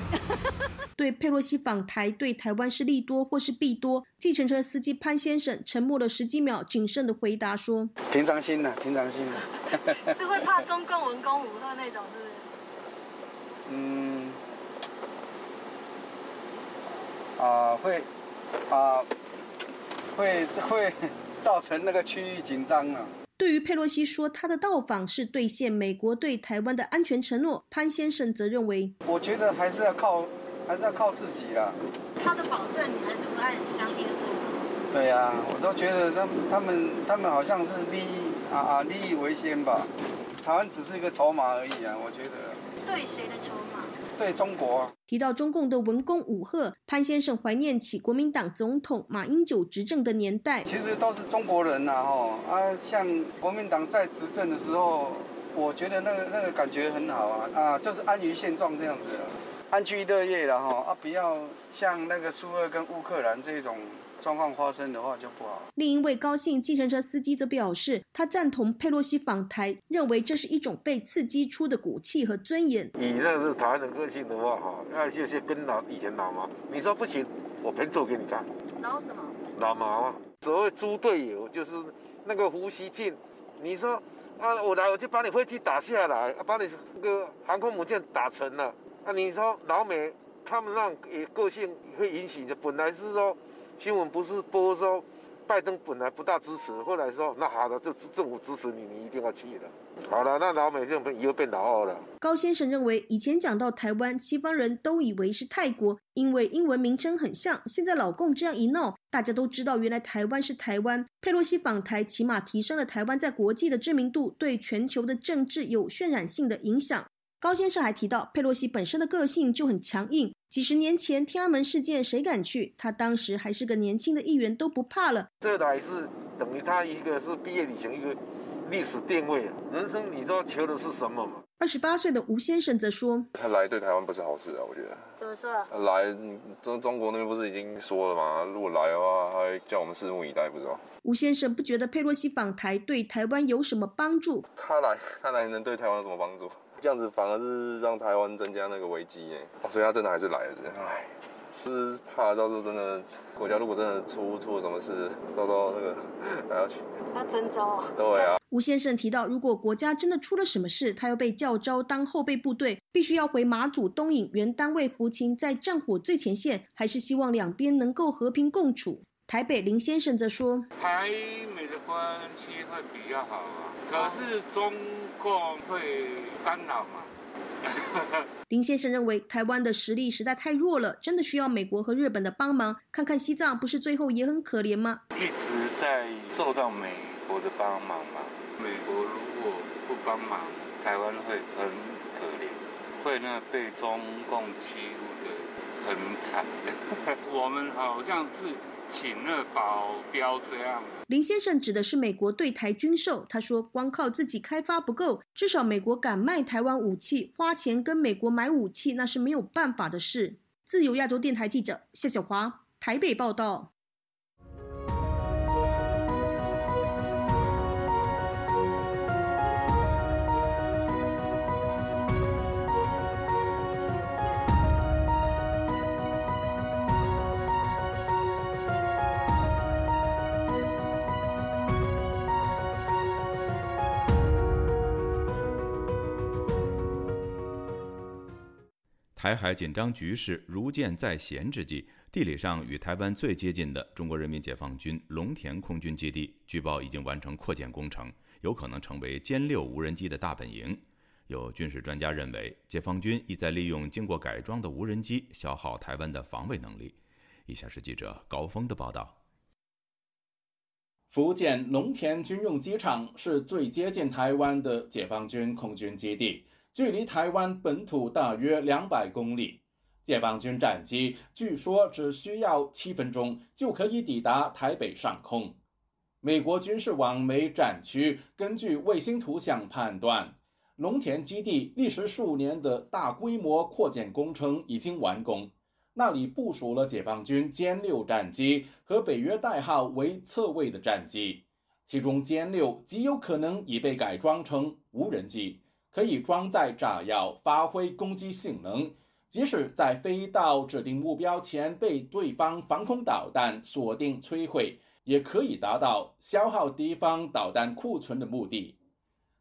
<laughs> 对佩洛西访台，对台湾是利多或是弊多？计程车司机潘先生沉默了十几秒，谨慎的回答说：“平常心的，平常心的。<laughs> 是会怕中共文攻武赫那种，是不是？<laughs> 嗯，啊，会，啊，会会造成那个区域紧张啊。对于佩洛西说他的到访是兑现美国对台湾的安全承诺，潘先生则认为，我觉得还是要靠，还是要靠自己啦。他的保证，你还是不按相应做。对呀，我都觉得他他们他们好像是利益啊啊利益为先吧，台湾只是一个筹码而已啊，我觉得。对谁的筹码？对中国。提到中共的文攻武赫，潘先生怀念起国民党总统马英九执政的年代。其实都是中国人呐，哈啊，像国民党在执政的时候，我觉得那个那个感觉很好啊啊，就是安于现状这样子，安居乐业了哈啊，不要像那个苏俄跟乌克兰这种。状况发生的话就不好。另一位高兴计程车司机则表示，他赞同佩洛西访台，认为这是一种被刺激出的骨气和尊严。以那是台湾的个性的话，哈，那就是跟老以前老毛，你说不行，我偏做给你看。老什么？老毛啊！所谓猪队友就是那个胡锡进，你说啊，我来我就把你飞机打下来，把你那个航空母舰打沉了。啊，你说老美他们让也个性会引起的，本来是说。新闻不是播说，拜登本来不大支持，后来说那好的，就政府支持你，你一定要去的。好了，那老美就以后变老二了。高先生认为，以前讲到台湾，西方人都以为是泰国，因为英文名称很像。现在老共这样一闹，大家都知道原来台湾是台湾。佩洛西访台，起码提升了台湾在国际的知名度，对全球的政治有渲染性的影响。高先生还提到，佩洛西本身的个性就很强硬。几十年前天安门事件，谁敢去？他当时还是个年轻的议员，都不怕了。这还是等于他一个是毕业旅行，一个历史定位啊。人生你知道求的是什么吗？二十八岁的吴先生则说：“他来对台湾不是好事啊，我觉得。怎么说？来，中中国那边不是已经说了吗？如果来的话，还叫我们拭目以待，不知道。”吴先生不觉得佩洛西访台对台湾有什么帮助？他来，他来能对台湾有什么帮助？这样子反而是让台湾增加那个危机耶，所以他真的还是来了，唉，就是怕到时候真的国家如果真的出出了什么事，到时候那个 <laughs> 还要去，他征召，对啊。吴先生提到，如果国家真的出了什么事，他又被叫招当后备部队，必须要回马祖东引原单位服勤，在战火最前线，还是希望两边能够和平共处。台北林先生则说，台美的关系会比较好啊，可是中共。会干扰嘛？<laughs> <laughs> 林先生认为台湾的实力实在太弱了，真的需要美国和日本的帮忙。看看西藏，不是最后也很可怜吗？一直在受到美国的帮忙嘛。美国如果不帮忙，台湾会很可怜，会呢被中共欺负的很惨。<laughs> 我们好像是请了保镖这样。林先生指的是美国对台军售。他说：“光靠自己开发不够，至少美国敢卖台湾武器，花钱跟美国买武器，那是没有办法的事。”自由亚洲电台记者谢小华台北报道。台海紧张局势如箭在弦之际，地理上与台湾最接近的中国人民解放军龙田空军基地，据报已经完成扩建工程，有可能成为歼六无人机的大本营。有军事专家认为，解放军意在利用经过改装的无人机消耗台湾的防卫能力。以下是记者高峰的报道。福建龙田军用机场是最接近台湾的解放军空军基地，距离台湾本土大约两百公里。解放军战机据说只需要七分钟就可以抵达台北上空。美国军事网媒战区根据卫星图像判断，龙田基地历时数年的大规模扩建工程已经完工。那里部署了解放军歼六战机和北约代号为“侧卫”的战机，其中歼六极有可能已被改装成无人机，可以装载炸药，发挥攻击性能。即使在飞到指定目标前被对方防空导弹锁定摧毁，也可以达到消耗敌方导弹库存的目的。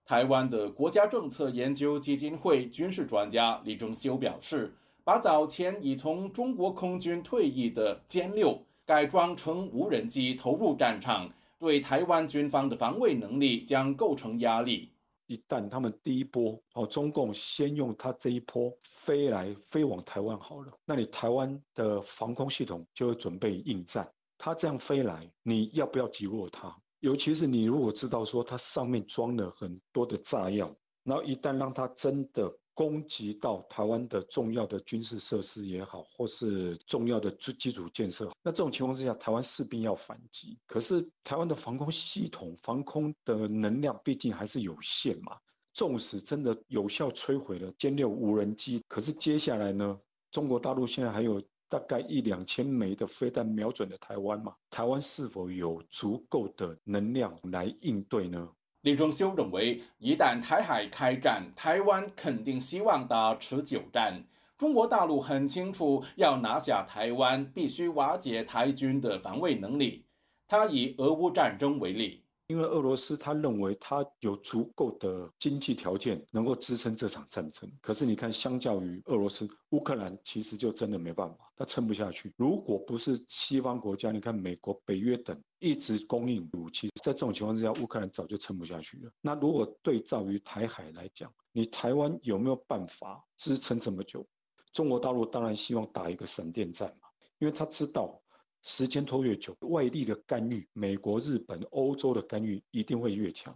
台湾的国家政策研究基金会军事专家李正修表示。把早前已从中国空军退役的歼六改装成无人机投入战场，对台湾军方的防卫能力将构成压力。一旦他们第一波哦，中共先用他这一波飞来飞往台湾好了，那你台湾的防空系统就会准备应战。他这样飞来，你要不要击落他？尤其是你如果知道说它上面装了很多的炸药，然后一旦让他真的。攻击到台湾的重要的军事设施也好，或是重要的基基础建设，那这种情况之下，台湾势必要反击。可是台湾的防空系统、防空的能量毕竟还是有限嘛。纵使真的有效摧毁了歼六无人机，可是接下来呢？中国大陆现在还有大概一两千枚的飞弹瞄准的台湾嘛？台湾是否有足够的能量来应对呢？李中修认为，一旦台海开战，台湾肯定希望打持久战。中国大陆很清楚，要拿下台湾，必须瓦解台军的防卫能力。他以俄乌战争为例。因为俄罗斯他认为他有足够的经济条件能够支撑这场战争，可是你看，相较于俄罗斯，乌克兰其实就真的没办法，他撑不下去。如果不是西方国家，你看美国、北约等一直供应武器，在这种情况之下，乌克兰早就撑不下去了。那如果对照于台海来讲，你台湾有没有办法支撑这么久？中国大陆当然希望打一个闪电战嘛，因为他知道。时间拖越久，外力的干预，美国、日本、欧洲的干预一定会越强。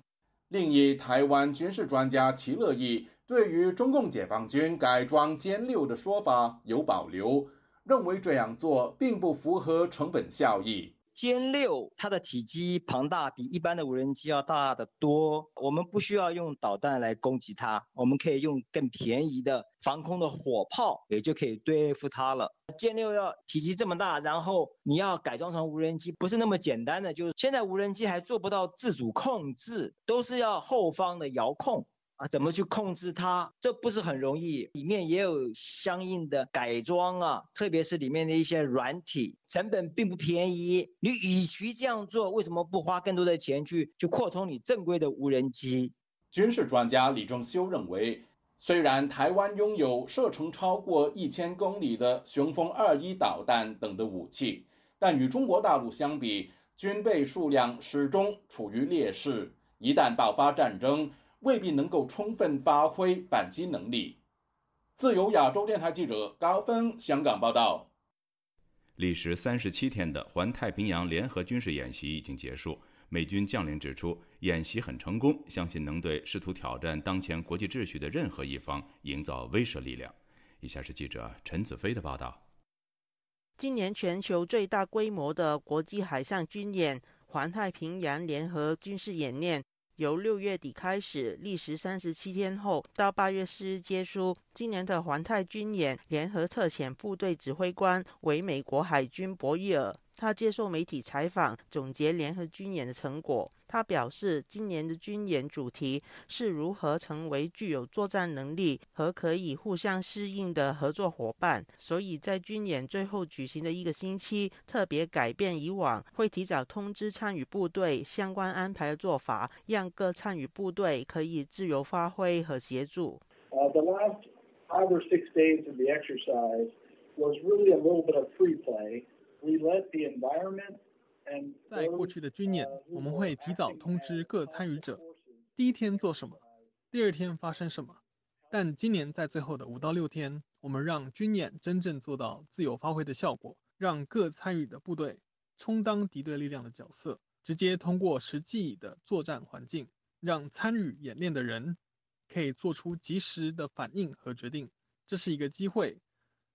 另一台湾军事专家齐乐意对于中共解放军改装歼六的说法有保留，认为这样做并不符合成本效益。歼六它的体积庞大，比一般的无人机要大得多。我们不需要用导弹来攻击它，我们可以用更便宜的防空的火炮，也就可以对付它了。歼六要体积这么大，然后你要改装成无人机，不是那么简单的。就是现在无人机还做不到自主控制，都是要后方的遥控。啊，怎么去控制它？这不是很容易，里面也有相应的改装啊，特别是里面的一些软体，成本并不便宜。你与其这样做，为什么不花更多的钱去去扩充你正规的无人机？军事专家李正修认为，虽然台湾拥有射程超过一千公里的雄风二一导弹等的武器，但与中国大陆相比，军备数量始终处于劣势。一旦爆发战争，未必能够充分发挥反击能力。自由亚洲电台记者高峰香港报道。历时三十七天的环太平洋联合军事演习已经结束。美军将领指出，演习很成功，相信能对试图挑战当前国际秩序的任何一方营造威慑力量。以下是记者陈子飞的报道。今年全球最大规模的国际海上军演——环太平洋联合军事演练。由六月底开始，历时三十七天后，到八月四日结束。今年的环太军演联合特遣部队指挥官为美国海军博伊尔。他接受媒体采访，总结联合军演的成果。他表示，今年的军演主题？是如何成为具有作战能力和可以互相适应的合作伙伴。所以在军演最后举行的一个星期，特别改变以往会提早通知参与部队相关安排的做法，让各参与部队可以自由发挥和协助。Uh, the last five or six days of the exercise was really a little bit of free play. We let the environment 在过去的军演，我们会提早通知各参与者第一天做什么，第二天发生什么。但今年在最后的五到六天，我们让军演真正做到自由发挥的效果，让各参与的部队充当敌对力量的角色。直接通过实际的作战环境，让参与演练的人可以做出及时的反应和决定。这是一个机会，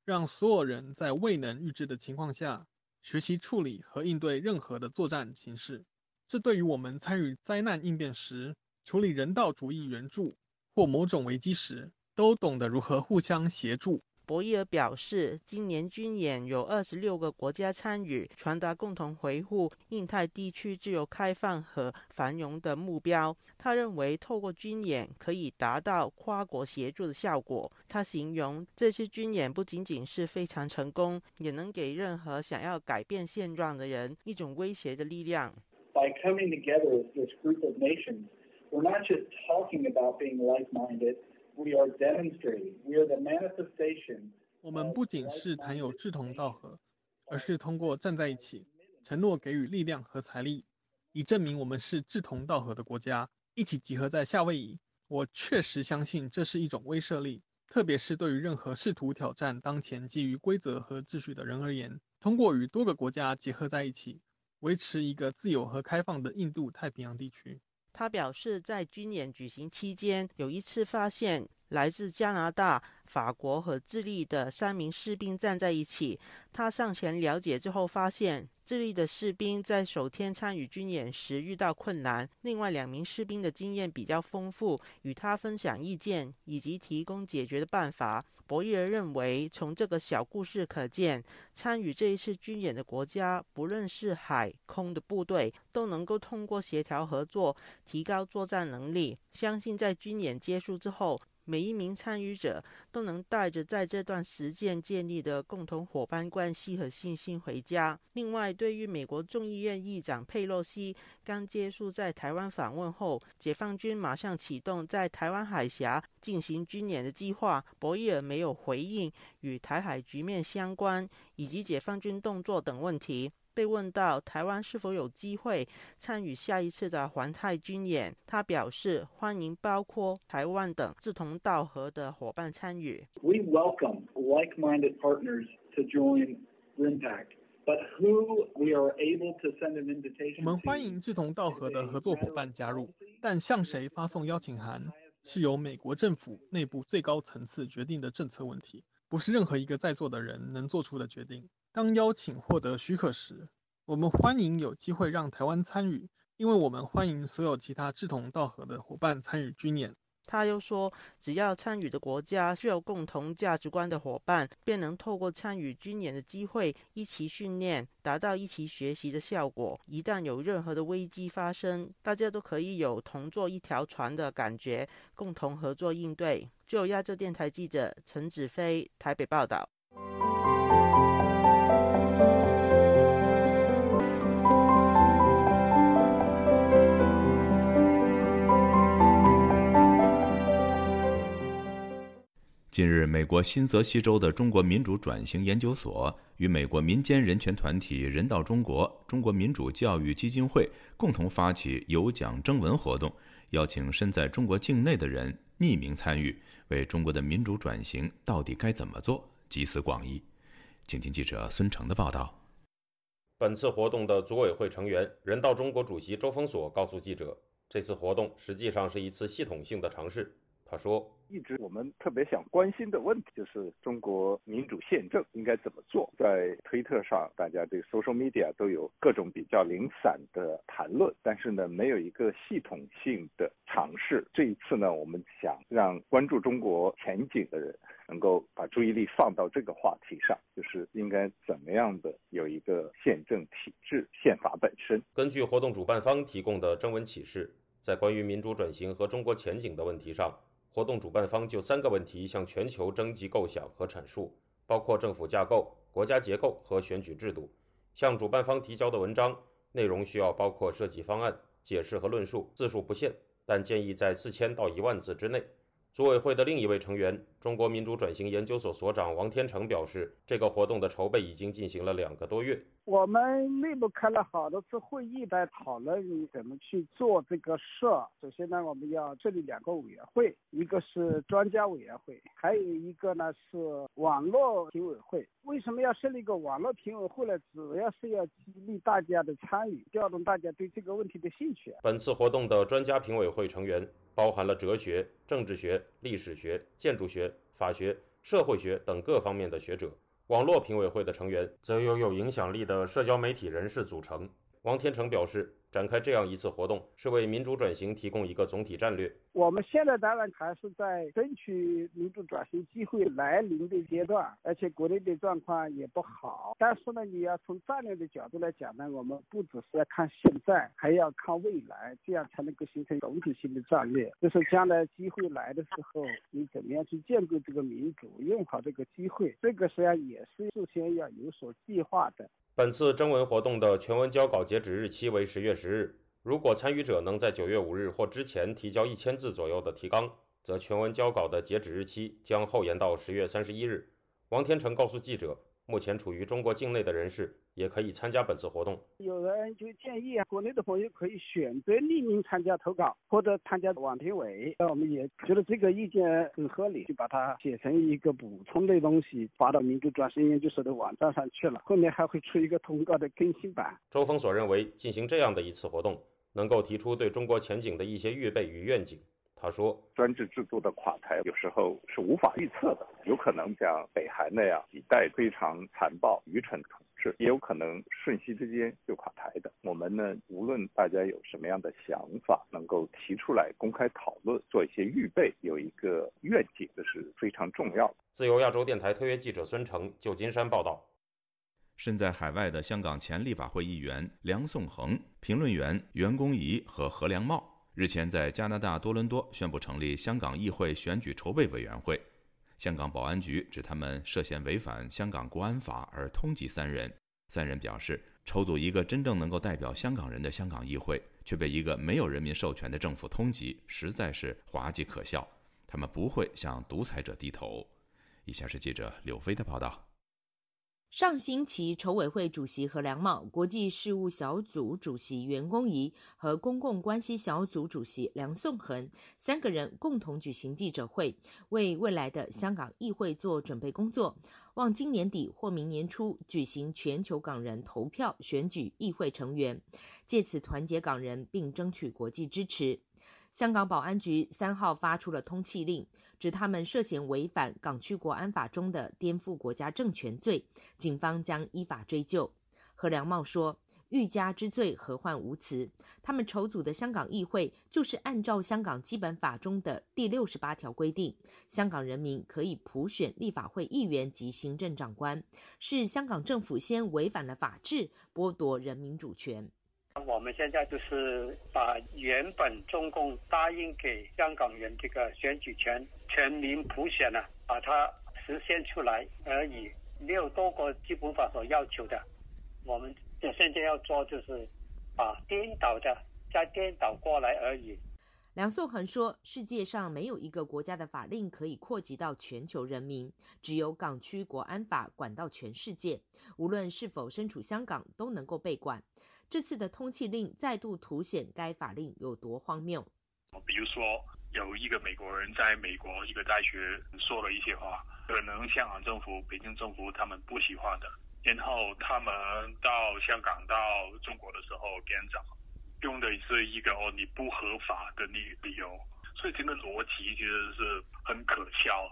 让所有人在未能预知的情况下学习处理和应对任何的作战形式。这对于我们参与灾难应变时、处理人道主义援助或某种危机时，都懂得如何互相协助。博伊尔表示，今年军演有二十六个国家参与，传达共同维护印太地区自由开放和繁荣的目标。他认为，透过军演可以达到跨国协作的效果。他形容这次军演不仅仅是非常成功，也能给任何想要改变现状的人一种威胁的力量。By coming together as this group of nations, we're not just talking about being like-minded. We are demonstrating. We are the manifestation. 我们不仅是谈有志同道合，而是通过站在一起，承诺给予力量和财力，以证明我们是志同道合的国家，一起集合在夏威夷。我确实相信这是一种威慑力，特别是对于任何试图挑战当前基于规则和秩序的人而言。通过与多个国家结合在一起，维持一个自由和开放的印度太平洋地区。他表示，在军演举行期间，有一次发现来自加拿大、法国和智利的三名士兵站在一起。他上前了解之后，发现。智利的士兵在首天参与军演时遇到困难，另外两名士兵的经验比较丰富，与他分享意见以及提供解决的办法。博伊尔认为，从这个小故事可见，参与这一次军演的国家，不论是海空的部队，都能够通过协调合作提高作战能力。相信在军演结束之后。每一名参与者都能带着在这段时间建立的共同伙伴关系和信心回家。另外，对于美国众议院议长佩洛西刚结束在台湾访问后，解放军马上启动在台湾海峡进行军演的计划，博伊尔没有回应与台海局面相关以及解放军动作等问题。被问到台湾是否有机会参与下一次的环太军演，他表示欢迎包括台湾等志同道合的伙伴参与。We welcome like-minded partners to join RIMPAC, but who we are able to send an invitation. 我们欢迎志同道合的合作伙伴加入，但向谁发送邀请函是由美国政府内部最高层次决定的政策问题，不是任何一个在座的人能做出的决定。当邀请获得许可时，我们欢迎有机会让台湾参与，因为我们欢迎所有其他志同道合的伙伴参与军演。他又说，只要参与的国家是有共同价值观的伙伴，便能透过参与军演的机会一起训练，达到一起学习的效果。一旦有任何的危机发生，大家都可以有同坐一条船的感觉，共同合作应对。就亚洲电台记者陈子飞台北报道。近日，美国新泽西州的中国民主转型研究所与美国民间人权团体人道中国、中国民主教育基金会共同发起有奖征文活动，邀请身在中国境内的人匿名参与，为中国的民主转型到底该怎么做集思广益。请听记者孙成的报道。本次活动的组委会成员、人道中国主席周峰所告诉记者，这次活动实际上是一次系统性的尝试。他说：“一直我们特别想关心的问题就是中国民主宪政应该怎么做。在推特上，大家对 social media 都有各种比较零散的谈论，但是呢，没有一个系统性的尝试。这一次呢，我们想让关注中国前景的人能够把注意力放到这个话题上，就是应该怎么样的有一个宪政体制、宪法本身。”根据活动主办方提供的征文启事，在关于民主转型和中国前景的问题上。活动主办方就三个问题向全球征集构想和阐述，包括政府架构、国家结构和选举制度。向主办方提交的文章内容需要包括设计方案、解释和论述，字数不限，但建议在四千到一万字之内。组委会的另一位成员、中国民主转型研究所所长王天成表示，这个活动的筹备已经进行了两个多月。我们内部开了好多次会议来讨论怎么去做这个事。首先呢，我们要设立两个委员会，一个是专家委员会，还有一个呢是网络评委会。为什么要设立一个网络评委会呢？主要是要激励大家的参与，调动大家对这个问题的兴趣。本次活动的专家评委会成员包含了哲学、政治学、历史学、建筑学、法学、社会学等各方面的学者。网络评委会的成员则由有影响力的社交媒体人士组成。王天成表示。展开这样一次活动，是为民主转型提供一个总体战略。我们现在当然还是在争取民主转型机会来临的阶段，而且国内的状况也不好。但是呢，你要从战略的角度来讲呢，我们不只是要看现在，还要看未来，这样才能够形成总体性的战略。就是将来机会来的时候，你怎么样去建构这个民主，用好这个机会，这个实际上也是事先要有所计划的。本次征文活动的全文交稿截止日期为十月十日。如果参与者能在九月五日或之前提交一千字左右的提纲，则全文交稿的截止日期将后延到十月三十一日。王天成告诉记者。目前处于中国境内的人士也可以参加本次活动。有人就建议啊，国内的朋友可以选择匿名参加投稿，或者参加网评委。那我们也觉得这个意见很合理，就把它写成一个补充的东西，发到民族转型研究所的网站上去了。后面还会出一个通告的更新版。周峰所认为，进行这样的一次活动，能够提出对中国前景的一些预备与愿景。他说：“专制制度的垮台有时候是无法预测的，有可能像北韩那样几代非常残暴、愚蠢的统治，也有可能瞬息之间就垮台的。我们呢，无论大家有什么样的想法，能够提出来公开讨论，做一些预备，有一个愿景，这是非常重要的。”自由亚洲电台特约记者孙成，旧金山报道。身在海外的香港前立法会议员梁颂恒、评论员袁公仪和何良茂。日前，在加拿大多伦多宣布成立香港议会选举筹备委员会。香港保安局指他们涉嫌违反香港国安法而通缉三人。三人表示，筹组一个真正能够代表香港人的香港议会，却被一个没有人民授权的政府通缉，实在是滑稽可笑。他们不会向独裁者低头。以下是记者柳飞的报道。上星期，筹委会主席何良茂、国际事务小组主席袁公仪和公共关系小组主席梁颂恒三个人共同举行记者会，为未来的香港议会做准备工作，望今年底或明年初举行全球港人投票选举议会成员，借此团结港人并争取国际支持。香港保安局三号发出了通缉令，指他们涉嫌违反港区国安法中的颠覆国家政权罪，警方将依法追究。何良茂说：“欲加之罪，何患无辞？他们筹组的香港议会，就是按照香港基本法中的第六十八条规定，香港人民可以普选立法会议员及行政长官，是香港政府先违反了法治，剥夺人民主权。”我们现在就是把原本中共答应给香港人这个选举权、全民普选呢，把它实现出来而已，没有多过基本法所要求的。我们现在要做就是把颠倒的再颠倒过来而已。梁颂恒说：“世界上没有一个国家的法令可以扩及到全球人民，只有港区国安法管到全世界，无论是否身处香港都能够被管。”这次的通缉令再度凸显该法令有多荒谬。比如说，有一个美国人在美国一个大学说了一些话，可能香港政府、北京政府他们不喜欢的，然后他们到香港、到中国的时候，编找用的是一个哦你不合法的理理由，所以整个逻辑其实是很可笑。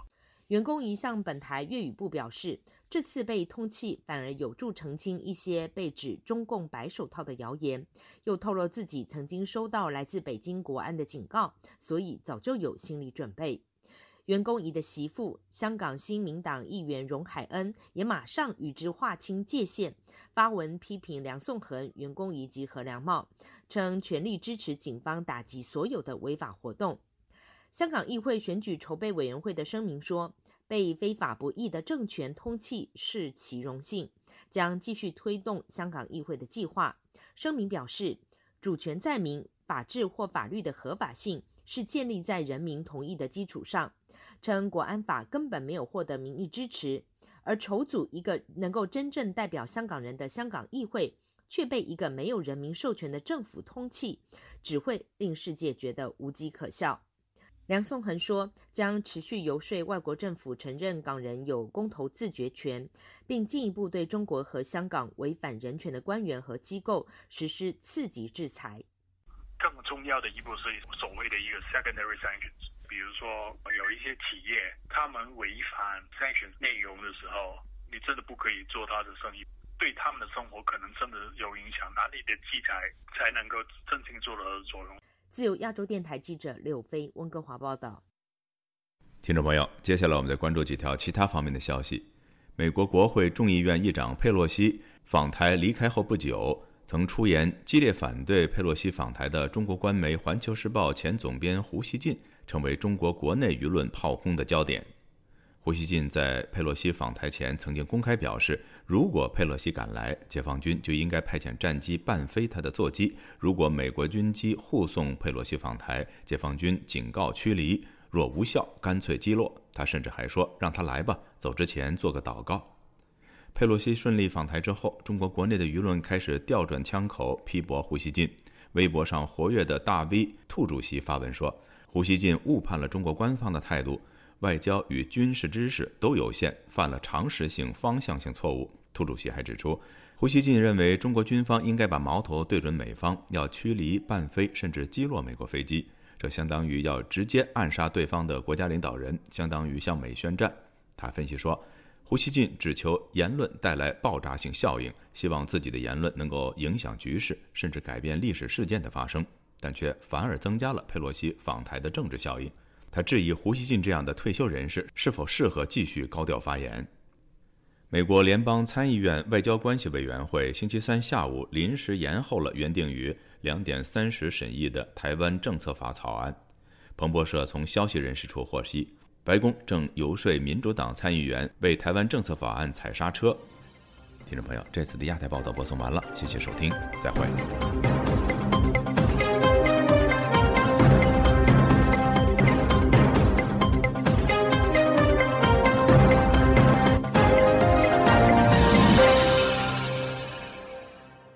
员工一向本台粤语部表示。这次被通缉，反而有助澄清一些被指中共白手套的谣言。又透露自己曾经收到来自北京国安的警告，所以早就有心理准备。袁公仪的媳妇，香港新民党议员荣海恩也马上与之划清界限，发文批评梁颂恒、袁公仪及何良茂，称全力支持警方打击所有的违法活动。香港议会选举筹备委员会的声明说。被非法不义的政权通缉是其荣幸，将继续推动香港议会的计划。声明表示，主权在民，法治或法律的合法性是建立在人民同意的基础上。称国安法根本没有获得民意支持，而筹组一个能够真正代表香港人的香港议会，却被一个没有人民授权的政府通气，只会令世界觉得无机可笑。梁颂恒说，将持续游说外国政府承认港人有公投自决权，并进一步对中国和香港违反人权的官员和机构实施次级制裁。更重要的一步是所谓的一个 secondary sanctions，比如说有一些企业他们违反 sanctions 内容的时候，你真的不可以做他的生意，对他们的生活可能真的有影响，哪里的制裁才能够真正做到作用？自由亚洲电台记者柳飞温哥华报道。听众朋友，接下来我们再关注几条其他方面的消息。美国国会众议院议长佩洛西访台离开后不久，曾出言激烈反对佩洛西访台的中国官媒《环球时报》前总编胡锡进，成为中国国内舆论炮轰的焦点。胡锡进在佩洛西访台前曾经公开表示，如果佩洛西赶来，解放军就应该派遣战机伴飞他的座机；如果美国军机护送佩洛西访台，解放军警告驱离，若无效，干脆击落。他甚至还说：“让他来吧，走之前做个祷告。”佩洛西顺利访台之后，中国国内的舆论开始调转枪口批驳胡锡进。微博上活跃的大 V 兔主席发文说：“胡锡进误判了中国官方的态度。”外交与军事知识都有限，犯了常识性、方向性错误。兔主席还指出，胡锡进认为中国军方应该把矛头对准美方，要驱离、半飞甚至击落美国飞机，这相当于要直接暗杀对方的国家领导人，相当于向美宣战。他分析说，胡锡进只求言论带来爆炸性效应，希望自己的言论能够影响局势，甚至改变历史事件的发生，但却反而增加了佩洛西访台的政治效应。他质疑胡锡进这样的退休人士是否适合继续高调发言。美国联邦参议院外交关系委员会星期三下午临时延后了原定于两点三十审议的台湾政策法草案。彭博社从消息人士处获悉，白宫正游说民主党参议员为台湾政策法案踩刹车。听众朋友，这次的亚太报道播送完了，谢谢收听，再会。